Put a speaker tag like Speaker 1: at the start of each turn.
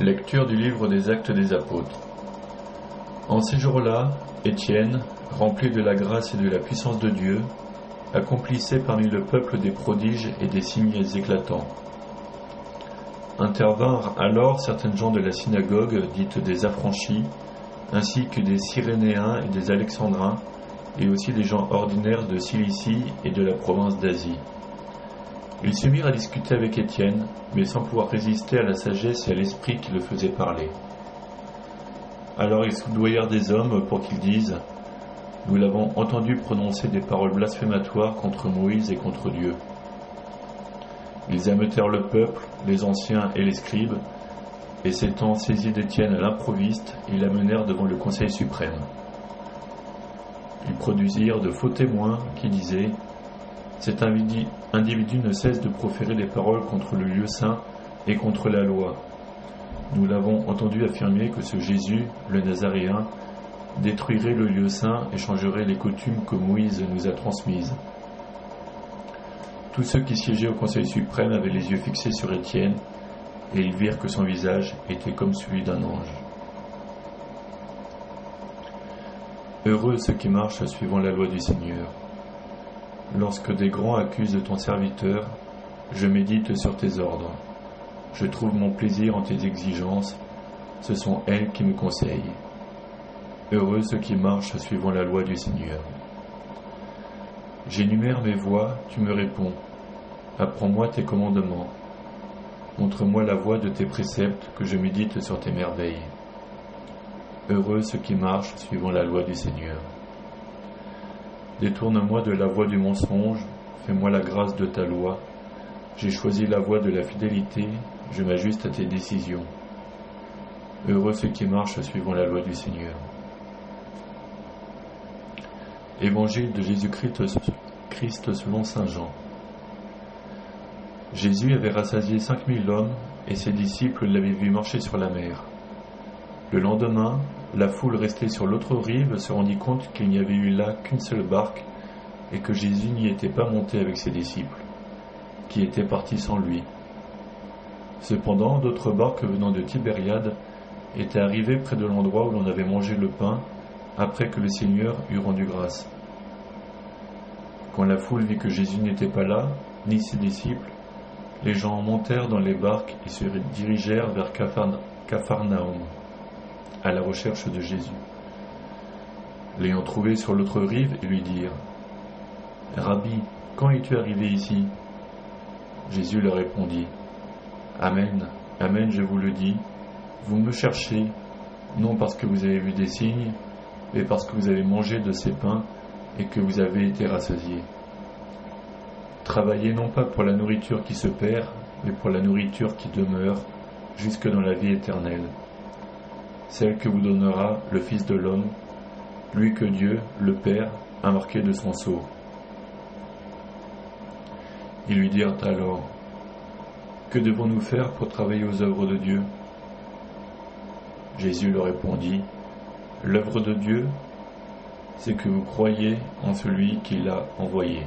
Speaker 1: Lecture du livre des Actes des Apôtres. En ces jours-là, Étienne, rempli de la grâce et de la puissance de Dieu, accomplissait parmi le peuple des prodiges et des signes éclatants. Intervinrent alors certaines gens de la synagogue, dites des affranchis, ainsi que des Cyrénéens et des Alexandrins, et aussi des gens ordinaires de Cilicie et de la province d'Asie. Ils se mirent à discuter avec Étienne, mais sans pouvoir résister à la sagesse et à l'esprit qui le faisait parler. Alors ils soudoyèrent des hommes pour qu'ils disent Nous l'avons entendu prononcer des paroles blasphématoires contre Moïse et contre Dieu. Ils ameutèrent le peuple, les anciens et les scribes, et s'étant saisis d'Étienne à l'improviste, ils l'amenèrent devant le Conseil suprême. Ils produisirent de faux témoins qui disaient Cet individu ne cesse de proférer des paroles contre le lieu saint et contre la loi. Nous l'avons entendu affirmer que ce Jésus, le Nazaréen, détruirait le lieu saint et changerait les coutumes que Moïse nous a transmises. Tous ceux qui siégeaient au Conseil suprême avaient les yeux fixés sur Étienne, et ils virent que son visage était comme celui d'un ange. Heureux ceux qui marchent suivant la loi du Seigneur. Lorsque des grands accusent ton serviteur, je médite sur tes ordres. Je trouve mon plaisir en tes exigences, ce sont elles qui me conseillent. Heureux ceux qui marchent suivant la loi du Seigneur. J'énumère mes voies, tu me réponds. Apprends-moi tes commandements. Montre-moi la voie de tes préceptes, que je médite sur tes merveilles. Heureux ceux qui marchent suivant la loi du Seigneur. Détourne-moi de la voie du mensonge, fais-moi la grâce de ta loi. J'ai choisi la voie de la fidélité, je m'ajuste à tes décisions. Heureux ceux qui marchent suivant la loi du Seigneur. Évangile de Jésus-Christ selon Saint Jean. Jésus avait rassasié cinq mille hommes et ses disciples l'avaient vu marcher sur la mer. Le lendemain, la foule restée sur l'autre rive se rendit compte qu'il n'y avait eu là qu'une seule barque et que Jésus n'y était pas monté avec ses disciples, qui étaient partis sans lui. Cependant, d'autres barques venant de Tibériade étaient arrivées près de l'endroit où l'on avait mangé le pain après que le Seigneur eut rendu grâce. Quand la foule vit que Jésus n'était pas là, ni ses disciples, les gens montèrent dans les barques et se dirigèrent vers Capharnaüm, à la recherche de Jésus. L'ayant trouvé sur l'autre rive, lui dirent Rabbi, quand es-tu arrivé ici? Jésus leur répondit Amen, Amen, je vous le dis, vous me cherchez, non parce que vous avez vu des signes, mais parce que vous avez mangé de ces pains et que vous avez été rassasiés. Travaillez non pas pour la nourriture qui se perd, mais pour la nourriture qui demeure jusque dans la vie éternelle, celle que vous donnera le Fils de l'homme, lui que Dieu, le Père, a marqué de son sceau. Ils lui dirent alors, Que devons-nous faire pour travailler aux œuvres de Dieu? Jésus leur répondit, L'œuvre de Dieu, c'est que vous croyez en celui qui l'a envoyé.